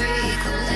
freak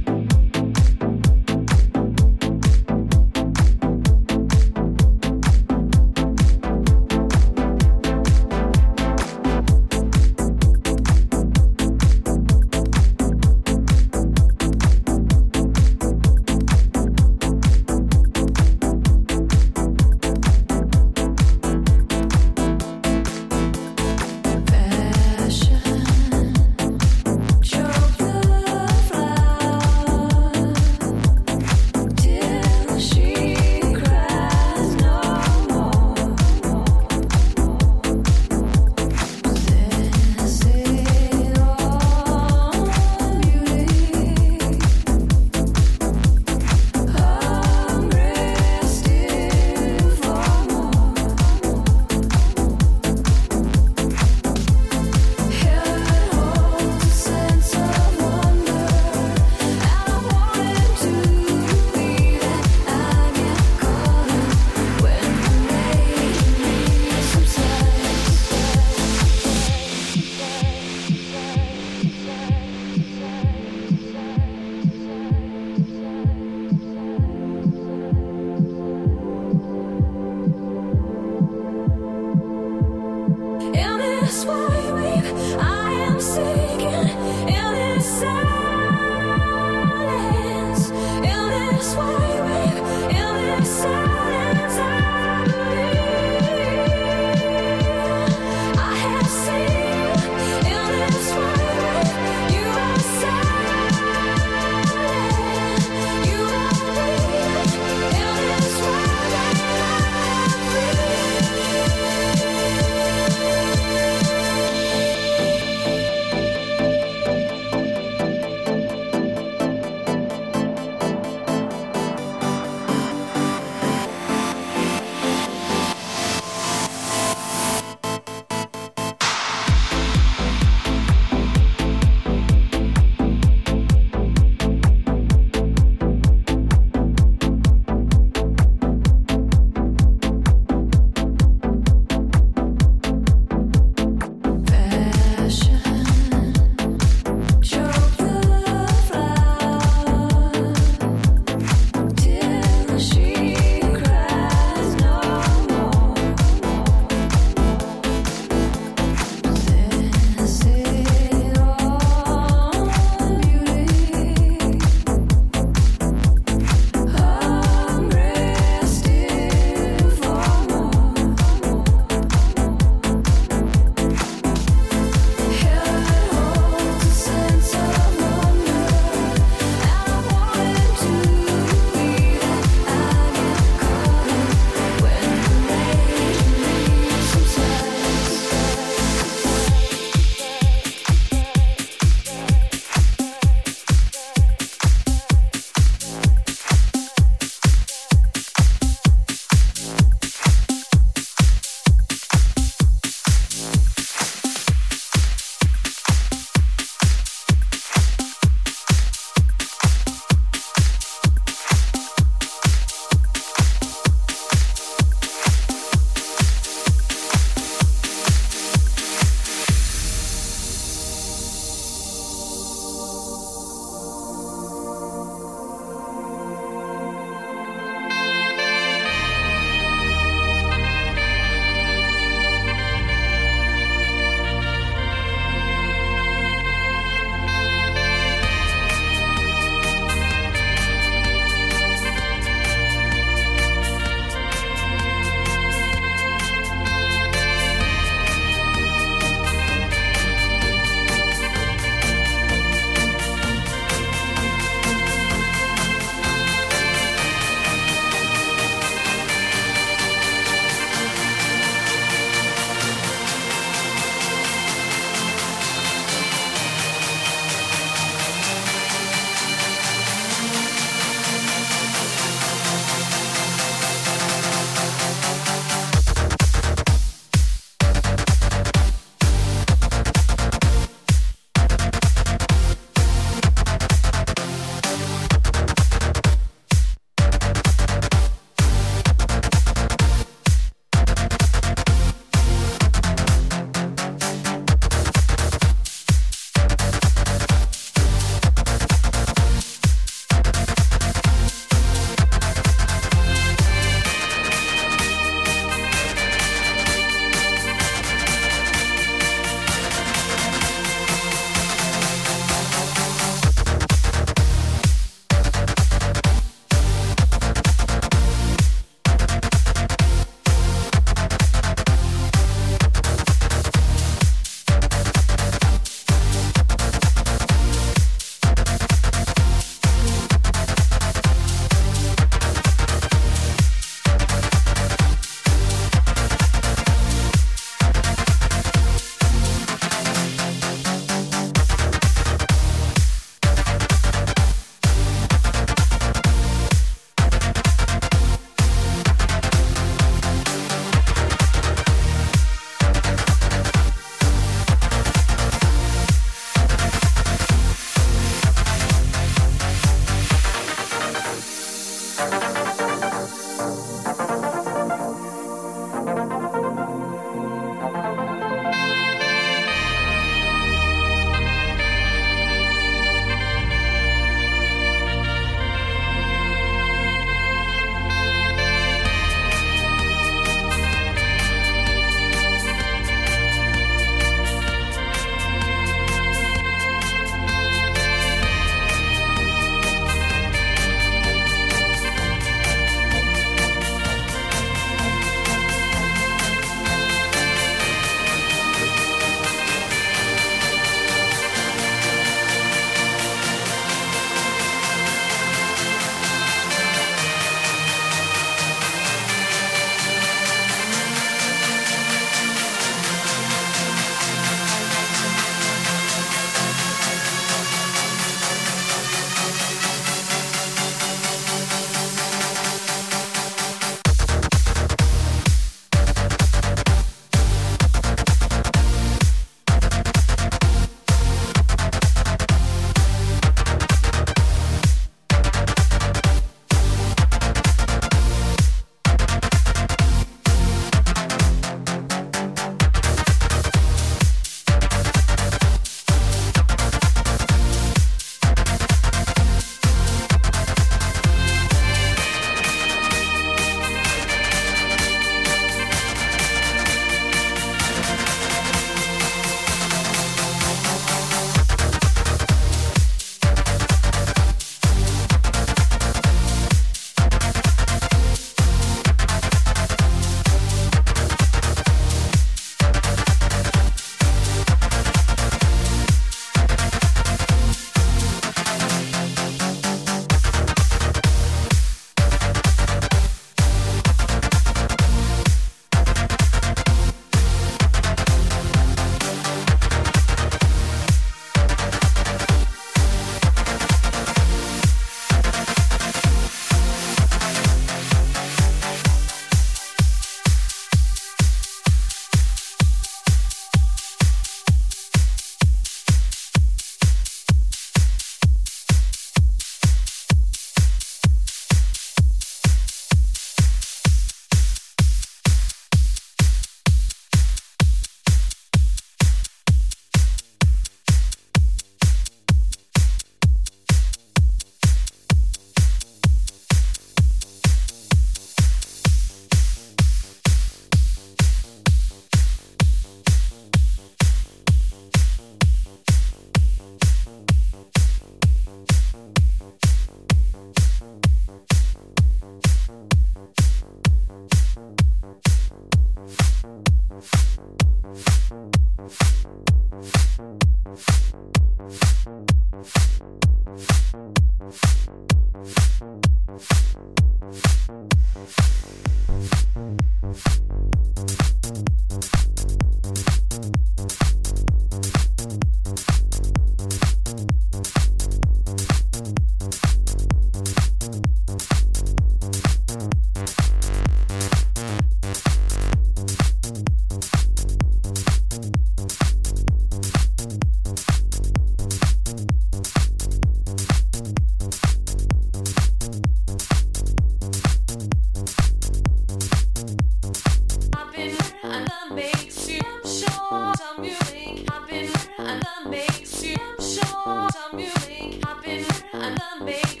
baby.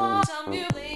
Thank you.